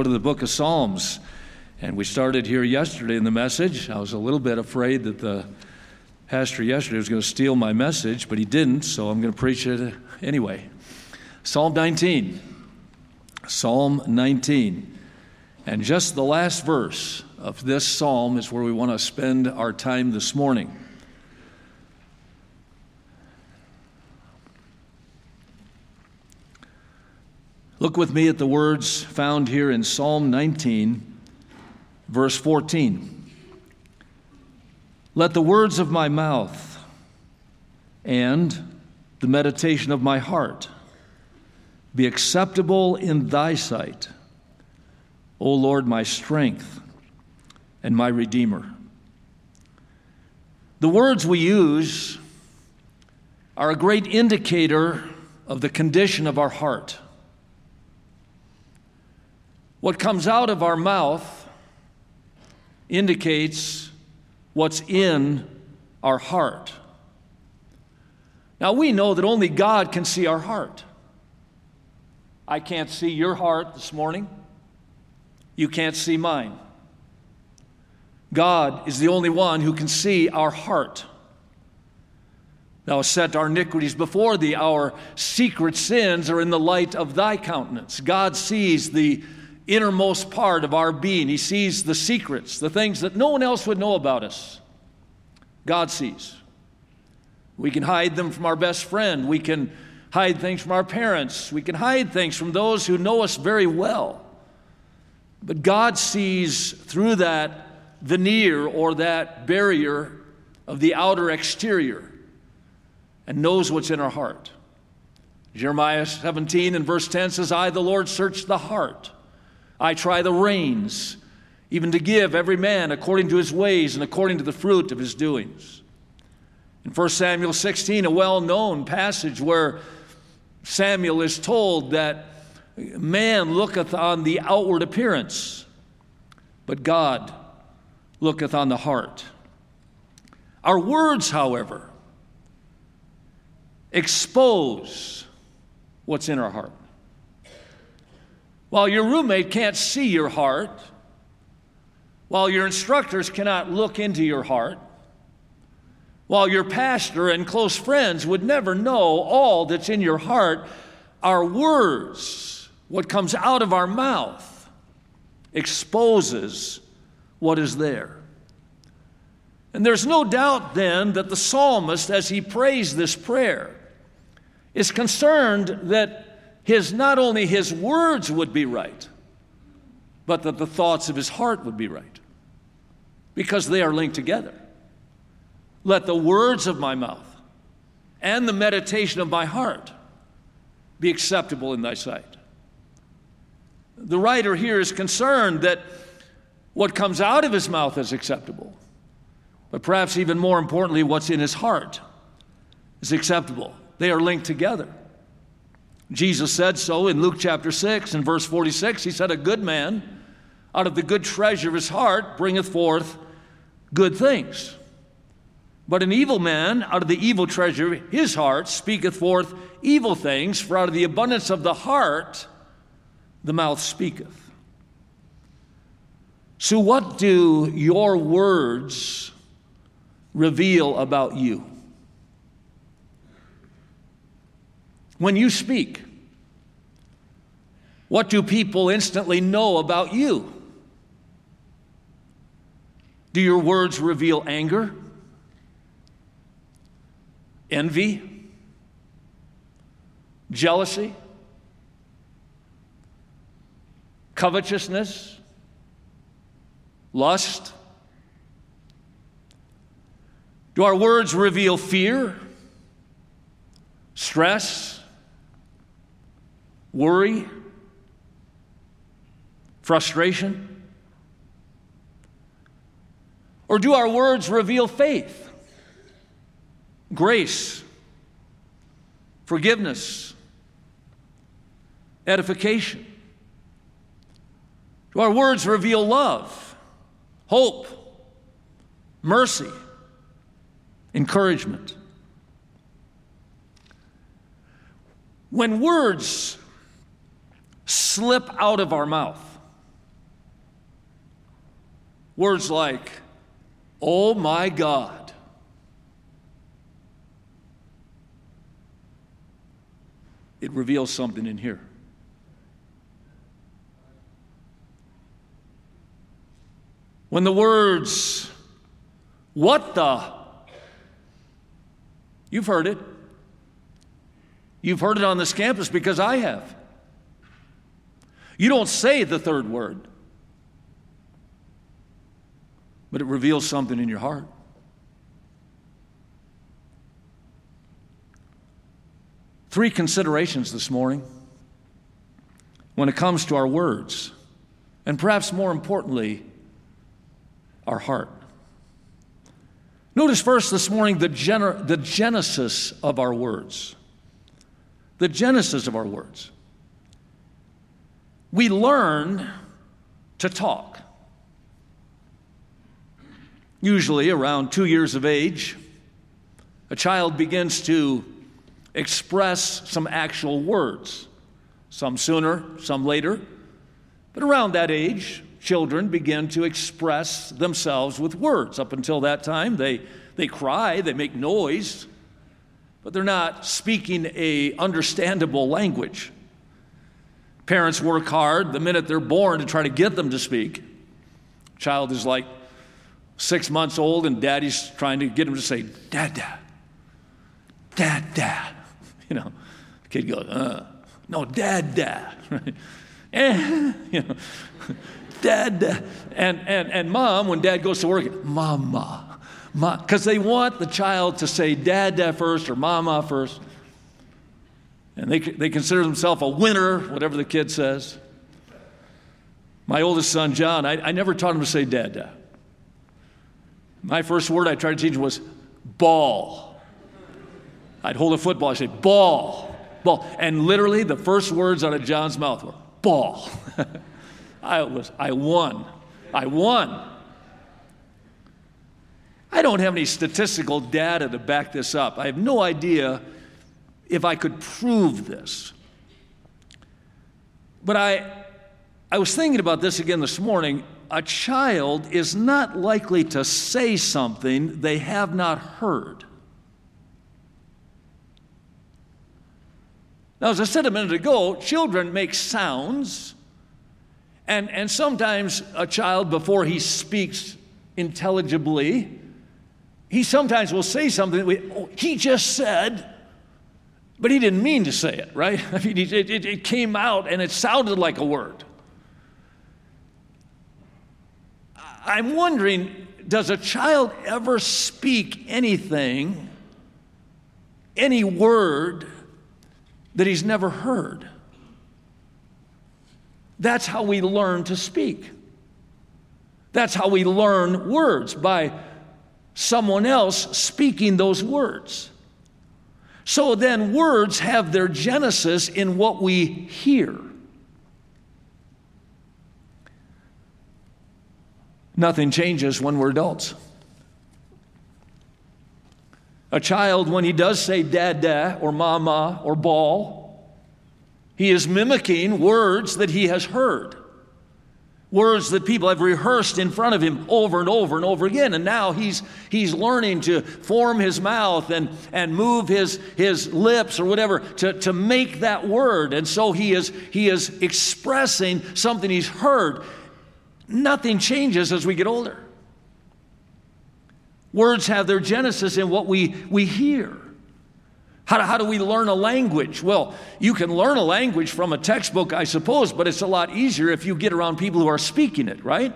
Go to the book of Psalms. And we started here yesterday in the message. I was a little bit afraid that the pastor yesterday was going to steal my message, but he didn't, so I'm going to preach it anyway. Psalm 19. Psalm 19. And just the last verse of this psalm is where we want to spend our time this morning. Look with me at the words found here in Psalm 19, verse 14. Let the words of my mouth and the meditation of my heart be acceptable in thy sight, O Lord, my strength and my Redeemer. The words we use are a great indicator of the condition of our heart. What comes out of our mouth indicates what's in our heart. Now, we know that only God can see our heart. I can't see your heart this morning. You can't see mine. God is the only one who can see our heart. Thou hast set our iniquities before thee, our secret sins are in the light of thy countenance. God sees the innermost part of our being. He sees the secrets, the things that no one else would know about us. God sees. We can hide them from our best friend. We can hide things from our parents. We can hide things from those who know us very well. But God sees through that veneer or that barrier of the outer exterior and knows what's in our heart. Jeremiah 17 and verse 10 says, I, the Lord, search the heart I try the reins, even to give every man according to his ways and according to the fruit of his doings. In 1 Samuel 16, a well known passage where Samuel is told that man looketh on the outward appearance, but God looketh on the heart. Our words, however, expose what's in our heart. While your roommate can't see your heart, while your instructors cannot look into your heart, while your pastor and close friends would never know all that's in your heart, our words, what comes out of our mouth, exposes what is there. And there's no doubt then that the psalmist, as he prays this prayer, is concerned that his not only his words would be right, but that the thoughts of his heart would be right. Because they are linked together. Let the words of my mouth and the meditation of my heart be acceptable in thy sight. The writer here is concerned that what comes out of his mouth is acceptable, but perhaps even more importantly, what's in his heart is acceptable. They are linked together. Jesus said so in Luke chapter 6 and verse 46. He said, A good man out of the good treasure of his heart bringeth forth good things. But an evil man out of the evil treasure of his heart speaketh forth evil things, for out of the abundance of the heart the mouth speaketh. So, what do your words reveal about you? When you speak? What do people instantly know about you? Do your words reveal anger, envy, jealousy, covetousness, lust? Do our words reveal fear, stress, worry, frustration? Or do our words reveal faith, grace, forgiveness, edification? Do our words reveal love, hope, mercy, encouragement? When words slip out of our mouth. Words like, oh my God. It reveals something in here. When the words, what the, you've heard it. You've heard it on this campus because I have. You don't say the third word, but it reveals something in your heart. Three considerations this morning when it comes to our words, and perhaps more importantly, our heart. Notice first this morning the, gener- the genesis of our words. The genesis of our words. We learn to talk. Usually around two years of age, a child begins to express some actual words, some sooner, some later. But around that age, children begin to express themselves with words. Up until that time, they, they cry, they make noise, but they're not speaking a understandable language. Parents work hard the minute they're born to try to get them to speak. Child is like six months old, and daddy's trying to get him to say, Dad, Dad, Dad, Dad. You know, the kid goes, uh, No, Dad, Dad. Right? And, you know, Dad, Dad. And, and, and mom, when dad goes to work, Mama. Ma because they want the child to say dad, dad first or mama first. And they, they consider themselves a winner, whatever the kid says. My oldest son, John, I, I never taught him to say dad. My first word I tried to teach him was ball. I'd hold a football, I'd say ball, ball. And literally the first words out of John's mouth were ball. I, was, I won. I won. I don't have any statistical data to back this up. I have no idea if I could prove this. But I, I was thinking about this again this morning. A child is not likely to say something they have not heard. Now, as I said a minute ago, children make sounds and, and sometimes a child, before he speaks intelligibly, he sometimes will say something, oh, he just said, but he didn't mean to say it, right? I mean, it, it, it came out and it sounded like a word. I'm wondering does a child ever speak anything, any word that he's never heard? That's how we learn to speak. That's how we learn words by someone else speaking those words. So then, words have their genesis in what we hear. Nothing changes when we're adults. A child, when he does say dada or mama or ball, he is mimicking words that he has heard, words that people have rehearsed in front of him over and over and over again. And now he's, he's learning to form his mouth and, and move his, his lips or whatever to, to make that word. And so he is, he is expressing something he's heard. Nothing changes as we get older. Words have their genesis in what we, we hear. How do, how do we learn a language? Well, you can learn a language from a textbook, I suppose, but it's a lot easier if you get around people who are speaking it, right?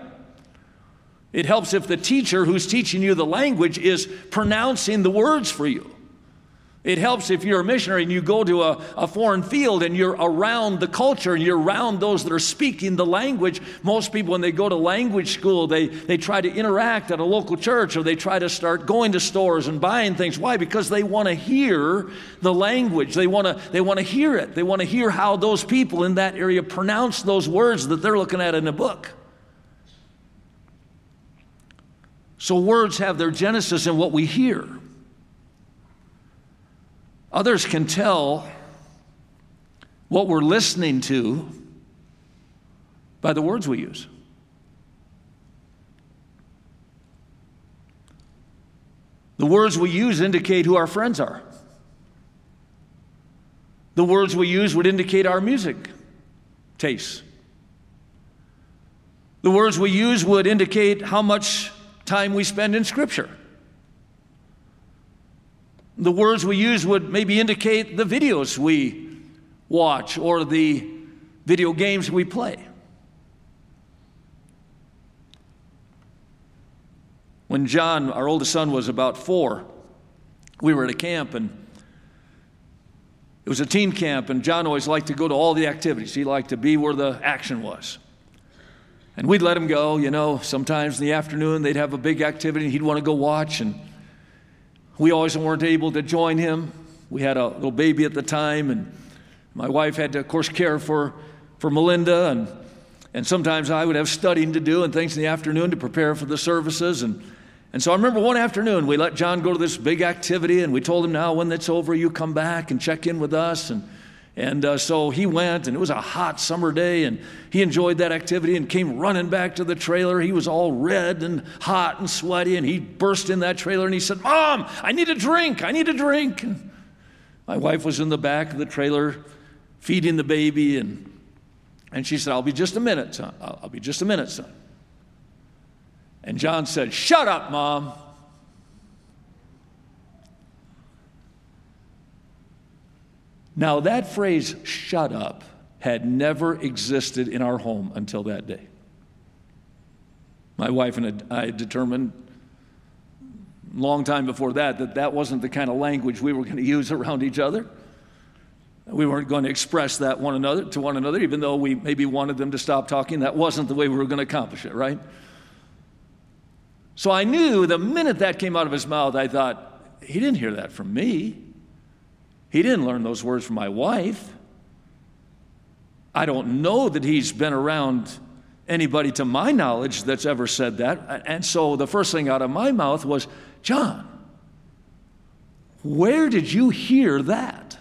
It helps if the teacher who's teaching you the language is pronouncing the words for you. It helps if you're a missionary and you go to a, a, foreign field and you're around the culture and you're around those that are speaking the language. Most people, when they go to language school, they, they try to interact at a local church or they try to start going to stores and buying things. Why? Because they want to hear the language. They want to they want to hear it. They want to hear how those people in that area pronounce those words that they're looking at in a book. So words have their genesis in what we hear. Others can tell what we're listening to by the words we use. The words we use indicate who our friends are. The words we use would indicate our music tastes. The words we use would indicate how much time we spend in Scripture. The words we use would maybe indicate the videos we watch or the video games we play. When John, our oldest son, was about four, we were at a camp and it was a teen camp, and John always liked to go to all the activities. He liked to be where the action was. And we'd let him go, you know, sometimes in the afternoon they'd have a big activity and he'd want to go watch. And we always weren't able to join him. We had a little baby at the time, and my wife had to, of course, care for, for Melinda. And, and sometimes I would have studying to do and things in the afternoon to prepare for the services. And and so I remember one afternoon we let John go to this big activity, and we told him, now when it's over, you come back and check in with us. And, and uh, so he went, and it was a hot summer day, and he enjoyed that activity and came running back to the trailer. He was all red and hot and sweaty, and he burst in that trailer and he said, Mom, I need a drink. I need a drink. And my wife was in the back of the trailer feeding the baby, and, and she said, I'll be just a minute, son. I'll, I'll be just a minute, son. And John said, Shut up, mom. Now, that phrase, shut up, had never existed in our home until that day. My wife and I had determined a long time before that that that wasn't the kind of language we were going to use around each other. We weren't going to express that one another to one another, even though we maybe wanted them to stop talking. That wasn't the way we were going to accomplish it, right? So I knew the minute that came out of his mouth, I thought, he didn't hear that from me. He didn't learn those words from my wife. I don't know that he's been around anybody to my knowledge that's ever said that. And so the first thing out of my mouth was, John, where did you hear that?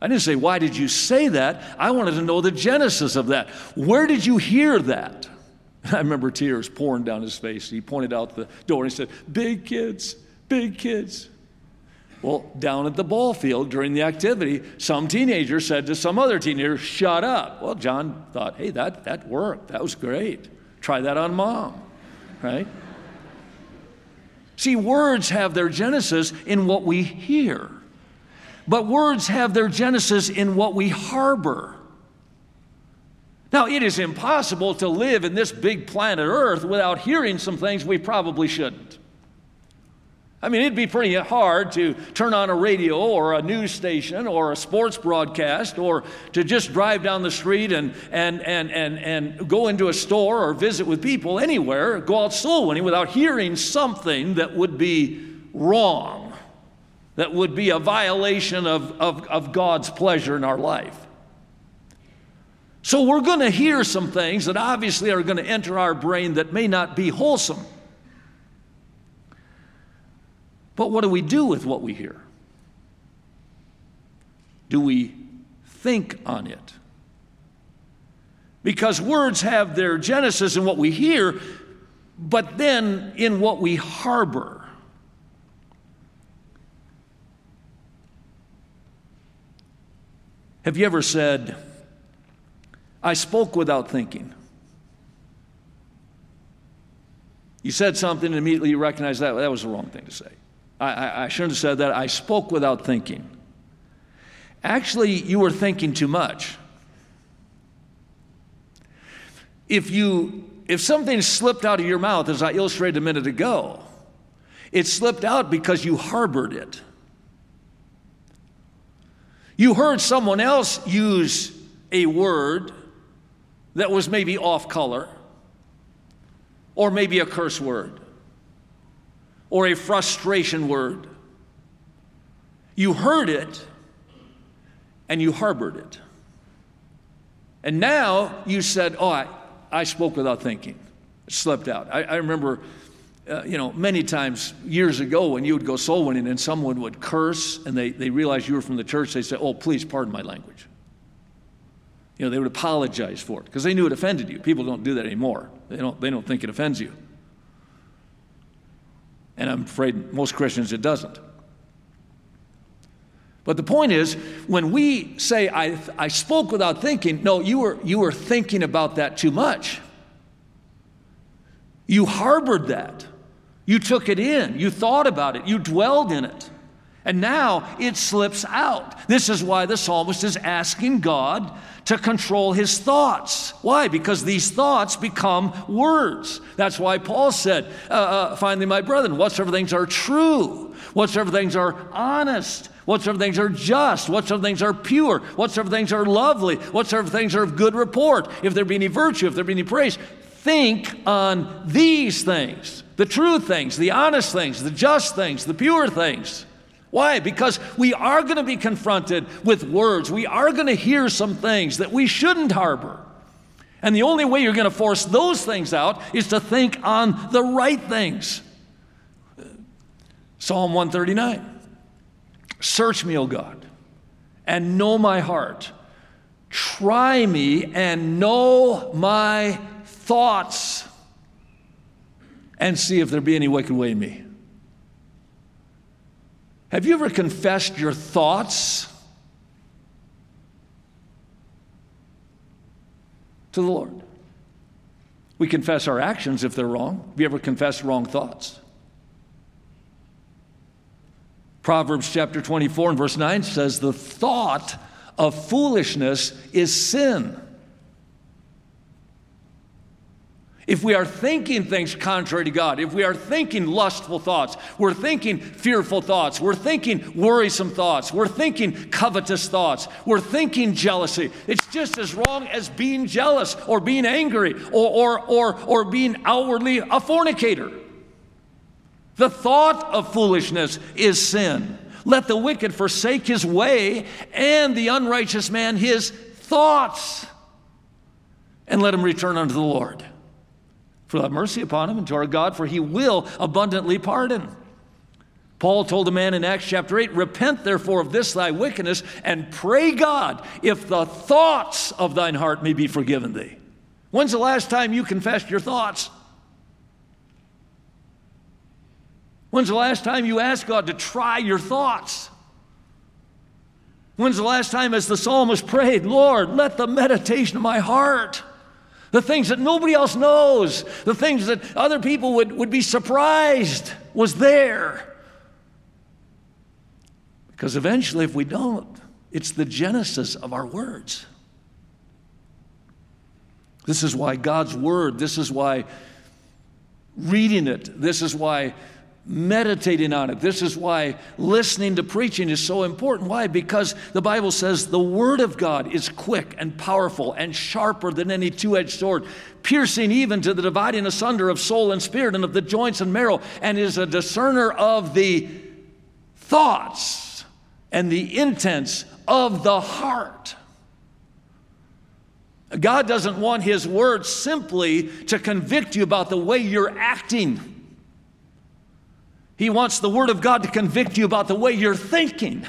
I didn't say, Why did you say that? I wanted to know the genesis of that. Where did you hear that? I remember tears pouring down his face. He pointed out the door and he said, Big kids, big kids. Well, down at the ball field during the activity, some teenager said to some other teenager, Shut up. Well, John thought, Hey, that, that worked. That was great. Try that on mom, right? See, words have their genesis in what we hear, but words have their genesis in what we harbor. Now, it is impossible to live in this big planet Earth without hearing some things we probably shouldn't. I mean, it'd be pretty hard to turn on a radio or a news station or a sports broadcast or to just drive down the street and, and, and, and, and go into a store or visit with people anywhere, go out soul winning without hearing something that would be wrong, that would be a violation of, of, of God's pleasure in our life. So we're going to hear some things that obviously are going to enter our brain that may not be wholesome. But what do we do with what we hear? Do we think on it? Because words have their genesis in what we hear, but then in what we harbor. Have you ever said, I spoke without thinking. You said something and immediately you recognized that that was the wrong thing to say. I, I, I shouldn't have said that. I spoke without thinking. Actually, you were thinking too much. If you if something slipped out of your mouth, as I illustrated a minute ago, it slipped out because you harbored it. You heard someone else use a word that was maybe off color, or maybe a curse word, or a frustration word. You heard it and you harbored it. And now you said, Oh, I, I spoke without thinking. It slipped out. I, I remember, uh, you know, many times years ago when you would go soul winning and someone would curse and they, they realized you were from the church, they said, Oh, please pardon my language you know, they would apologize for it because they knew it offended you. People don't do that anymore. They don't, they don't think it offends you. And I'm afraid most Christians it doesn't. But the point is, when we say, I, I spoke without thinking, no, you were, you were thinking about that too much. You harbored that. You took it in. You thought about it. You dwelled in it. And now it slips out. This is why the psalmist is asking God to control his thoughts. Why? Because these thoughts become words. That's why Paul said, uh, uh, finally, my brethren, whatsoever things are true, whatsoever things are honest, whatsoever things are just, whatsoever things are pure, whatsoever things are lovely, whatsoever things are of good report, if there be any virtue, if there be any praise, think on these things the true things, the honest things, the just things, the pure things. Why? Because we are going to be confronted with words. We are going to hear some things that we shouldn't harbor. And the only way you're going to force those things out is to think on the right things. Psalm 139 Search me, O God, and know my heart. Try me and know my thoughts, and see if there be any wicked way in me have you ever confessed your thoughts to the Lord? We confess our actions if they're wrong. Have you ever confessed wrong thoughts? Proverbs chapter 24 and verse 9 says, The thought of foolishness is sin. If we are thinking things contrary to God, if we are thinking lustful thoughts, we're thinking fearful thoughts, we're thinking worrisome thoughts, we're thinking covetous thoughts, we're thinking jealousy, it's just as wrong as being jealous or being angry or, or, or, or being outwardly a fornicator. The thought of foolishness is sin. Let the wicked forsake his way and the unrighteous man his thoughts, and let him return unto the Lord for have mercy upon him and to our God, for he will abundantly pardon. Paul told a man in Acts chapter 8, Repent therefore of this thy wickedness, and pray God if the thoughts of thine heart may be forgiven thee. When's the last time you confessed your thoughts? When's the last time you asked God to try your thoughts? When's the last time, as the psalmist prayed, Lord, let the meditation of my heart the things that nobody else knows, the things that other people would, would be surprised was there. Because eventually, if we don't, it's the genesis of our words. This is why God's Word, this is why reading it, this is why meditating on it. This is why listening to preaching is so important. Why? Because the Bible says the Word of God is quick and powerful and sharper than any two edged sword, piercing even to the dividing asunder of soul and spirit and of the joints and marrow, and is a discerner of the thoughts and the intents of the heart. God doesn't want His Word simply to convict you about the way you're acting. He wants the Word of God to convict you about the way you're thinking.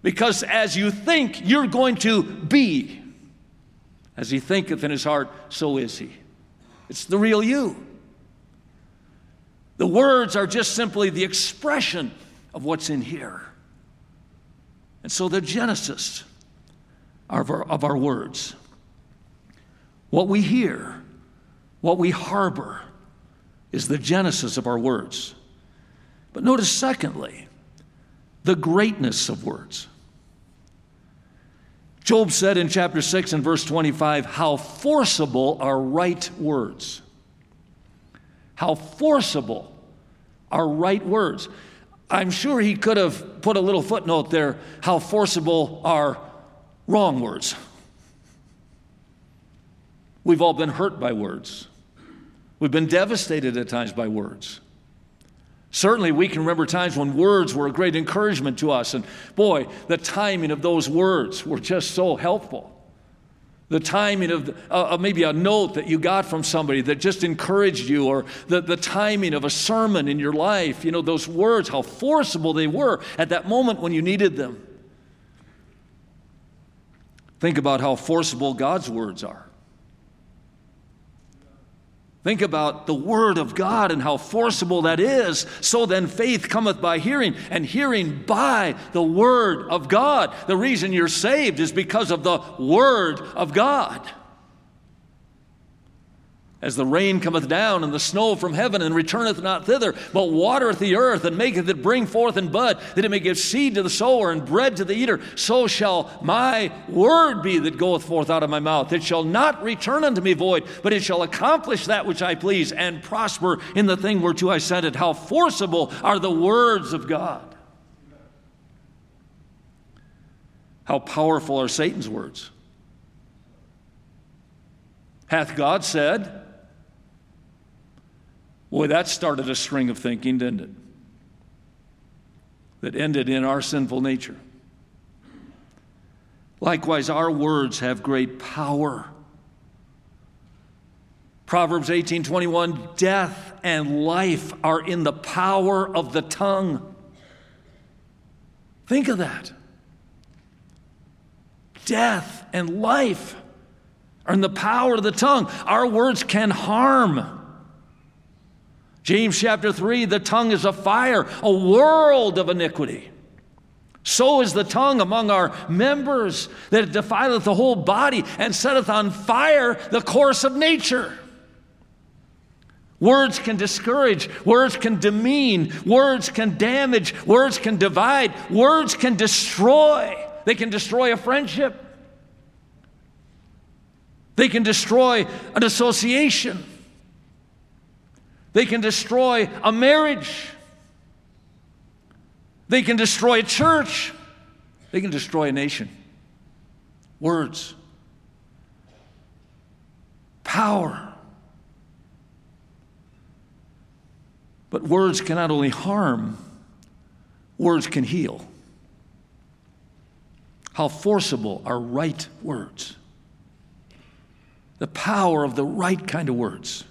Because as you think, you're going to be. As he thinketh in his heart, so is he. It's the real you. The words are just simply the expression of what's in here. And so the genesis of our, of our words. What we hear, what we harbor, is the genesis of our words. But notice, secondly, the greatness of words. Job said in chapter 6 and verse 25, How forcible are right words. How forcible are right words. I'm sure he could have put a little footnote there how forcible are wrong words. We've all been hurt by words, we've been devastated at times by words. Certainly, we can remember times when words were a great encouragement to us. And boy, the timing of those words were just so helpful. The timing of, uh, maybe a note that you got from somebody that just encouraged you, or the, the timing of a sermon in your life. You know, those words, how forcible they were at that moment when you needed them. Think about how forcible God's words are. Think about the Word of God and how forcible that is. So then, faith cometh by hearing, and hearing by the Word of God. The reason you're saved is because of the Word of God. As the rain cometh down and the snow from heaven and returneth not thither, but watereth the earth and maketh it bring forth and bud, that it may give seed to the sower and bread to the eater, so shall my word be that goeth forth out of my mouth. It shall not return unto me void, but it shall accomplish that which I please and prosper in the thing whereto I sent it. How forcible are the words of God! How powerful are Satan's words? Hath God said, Boy, that started a string of thinking, didn't it? That ended in our sinful nature. Likewise, our words have great power. Proverbs 18:21 Death and life are in the power of the tongue. Think of that. Death and life are in the power of the tongue. Our words can harm. James chapter 3 the tongue is a fire, a world of iniquity. So is the tongue among our members, that it defileth the whole body and setteth on fire the course of nature. Words can discourage, words can demean, words can damage, words can divide, words can destroy. They can destroy a friendship, they can destroy an association. They can destroy a marriage. They can destroy a church. They can destroy a nation. Words. Power. But words can not only harm, words can heal. How forcible are right words. The power of the right kind of words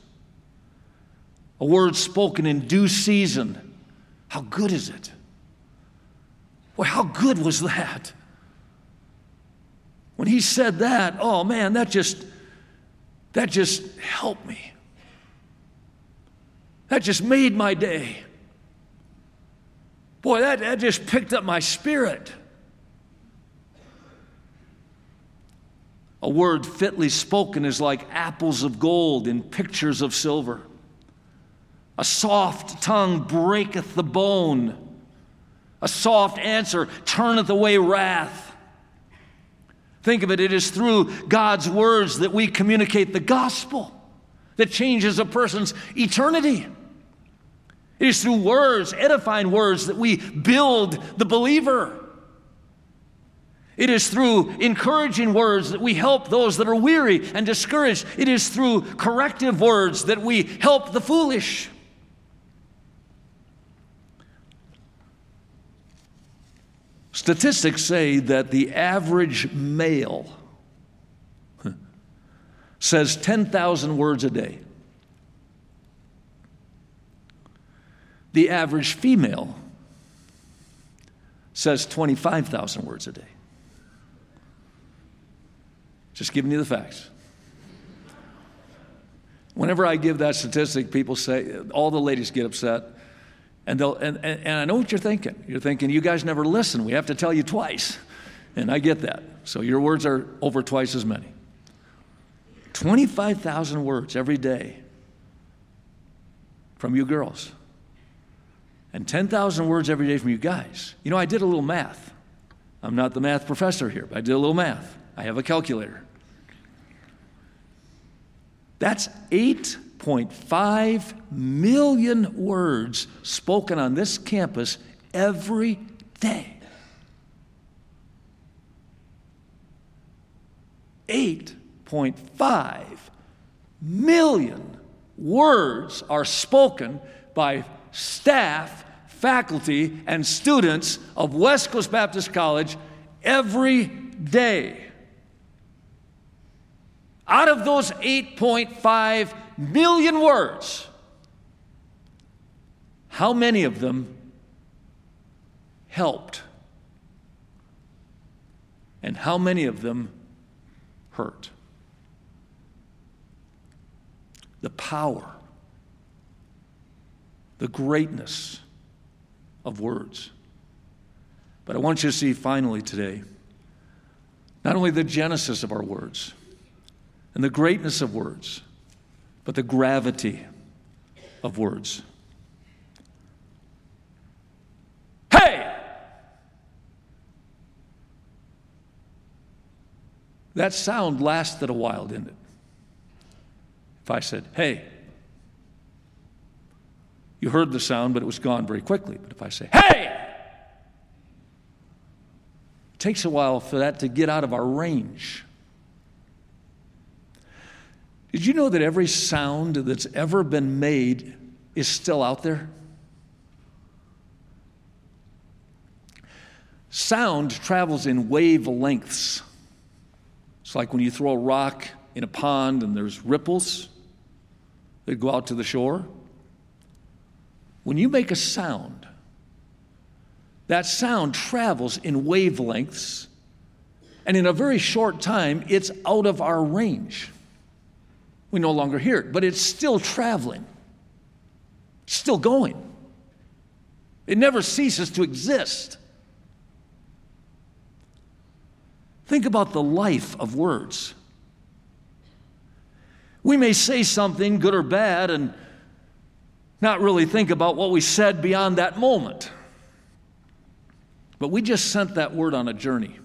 a word spoken in due season. How good is it? Well, how good was that? When he said that, oh man, that just that just helped me. That just made my day. Boy, that, that just picked up my spirit. A word fitly spoken is like apples of gold in pictures of silver. A soft tongue breaketh the bone. A soft answer turneth away wrath. Think of it, it is through God's words that we communicate the gospel that changes a person's eternity. It is through words, edifying words, that we build the believer. It is through encouraging words that we help those that are weary and discouraged. It is through corrective words that we help the foolish. Statistics say that the average male says 10,000 words a day. The average female says 25,000 words a day. Just giving you the facts. Whenever I give that statistic, people say, all the ladies get upset. And, they'll, and, and, and I know what you're thinking. You're thinking, you guys never listen. We have to tell you twice. And I get that. So your words are over twice as many. 25,000 words every day from you girls. And 10,000 words every day from you guys. You know, I did a little math. I'm not the math professor here, but I did a little math. I have a calculator. That's eight 8.5 million words spoken on this campus every day. 8.5 million words are spoken by staff, faculty, and students of West Coast Baptist College every day. Out of those 8.5 million words, how many of them helped? And how many of them hurt? the power, the greatness of words. But I want you to see finally today not only the genesis of our words and the greatness of words, but the gravity of words. Hey! That sound lasted a while, didn't it? If I said, hey, you heard the sound, but it was gone very quickly. But if I say, hey, it takes a while for that to get out of our range. Did you know that every sound that's ever been made is still out there? Sound travels in wavelengths. It's like when you throw a rock in a pond and there's ripples that go out to the shore. When you make a sound, that sound travels in wavelengths, and in a very short time, it's out of our range. We no longer hear it, but it's still traveling, still going. It never ceases to exist. Think about the life of words. We may say something, good or bad, and not really think about what we said beyond that moment. But we just sent that word on a journey.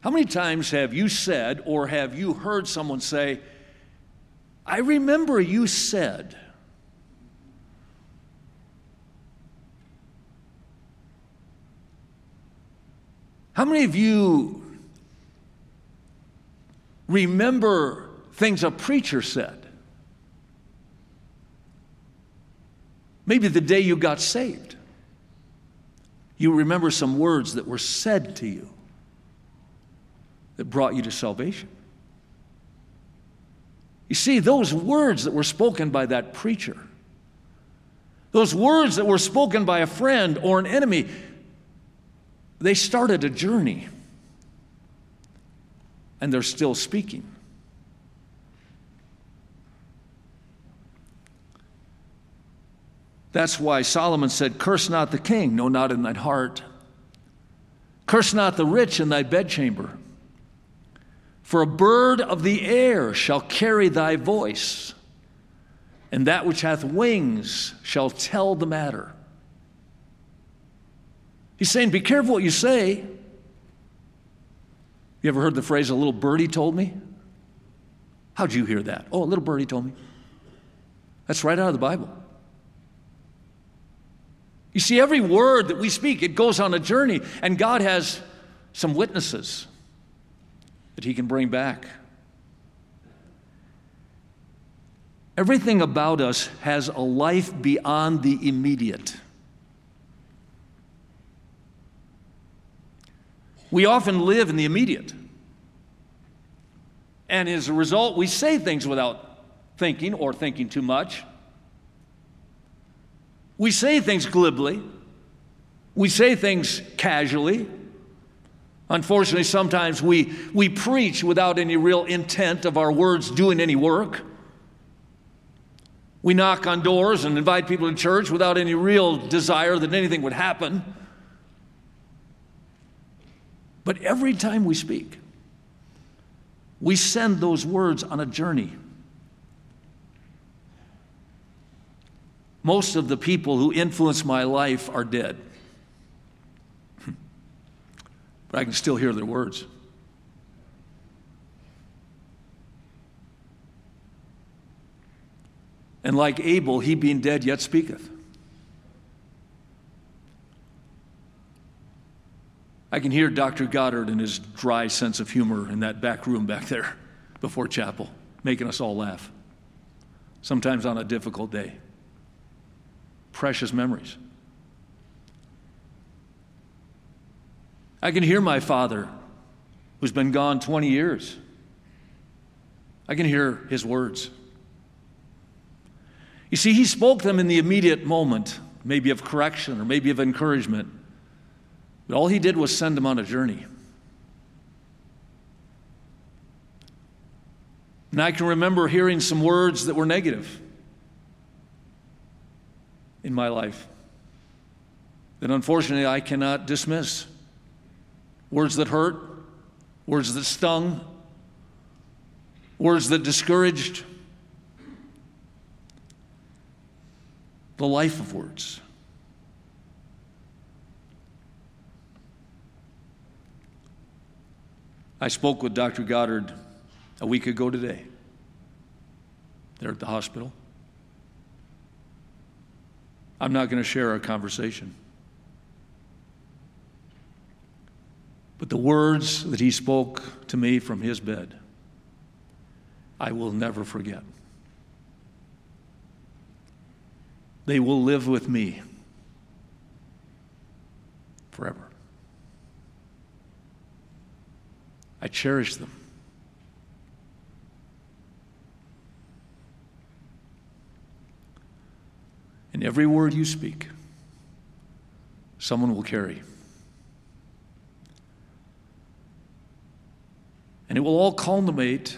How many times have you said or have you heard someone say, I remember you said, How many of you remember things a preacher said? Maybe the day you got saved. You remember some words that were said to you that brought you to salvation. You see, those words that were spoken by that preacher, those words that were spoken by a friend or an enemy, they started a journey and they're still speaking. That's why Solomon said, Curse not the king, no, not in thine heart. Curse not the rich in thy bedchamber. For a bird of the air shall carry thy voice, and that which hath wings shall tell the matter. He's saying, Be careful what you say. You ever heard the phrase, a little birdie told me? How'd you hear that? Oh, a little birdie told me. That's right out of the Bible. You see, every word that we speak, it goes on a journey, and God has some witnesses that he can bring back. Everything about us has a life beyond the immediate. We often live in the immediate. And as a result, we say things without thinking or thinking too much. We say things glibly. We say things casually. Unfortunately, sometimes we, we preach without any real intent of our words doing any work. We knock on doors and invite people to church without any real desire that anything would happen. But every time we speak, we send those words on a journey. Most of the people who influence my life are dead but I can still hear their words. And like Abel, he being dead yet speaketh. I can hear Dr. Goddard and his dry sense of humor in that back room back there before chapel, making us all laugh, sometimes on a difficult day. Precious memories. I can hear my father, who's been gone 20 years. I can hear his words. You see, he spoke them in the immediate moment, maybe of correction or maybe of encouragement. But all he did was send them on a journey. And I can remember hearing some words that were negative in my life that unfortunately I cannot dismiss. Words that hurt, words that stung, words that discouraged. The life of words. I spoke with Dr. Goddard a week ago today. There at the hospital. I'm not going to share our conversation. But the words that he spoke to me from his bed, I will never forget. They will live with me forever. I cherish them. And every word you speak, someone will carry. And it will all culminate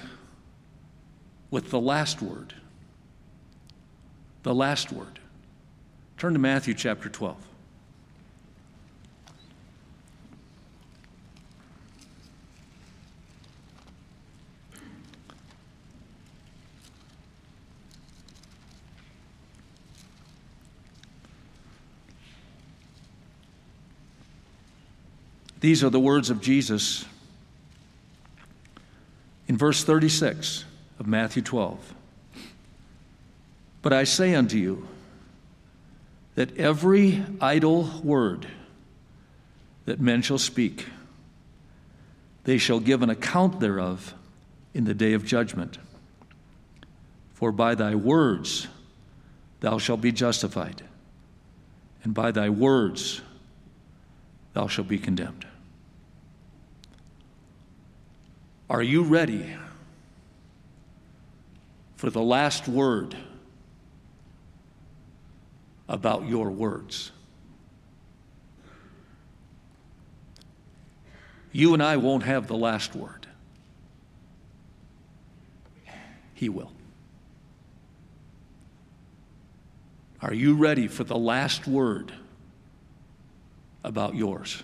with the last word. The last word. Turn to Matthew chapter 12. These are the words of Jesus in verse 36 of Matthew 12. But I say unto you that every idle word that men shall speak, they shall give an account thereof in the day of judgment. For by thy words thou shalt be justified, and by thy words thou shalt be condemned. Are you ready for the last word about your words? You and I won't have the last word. He will. Are you ready for the last word about yours?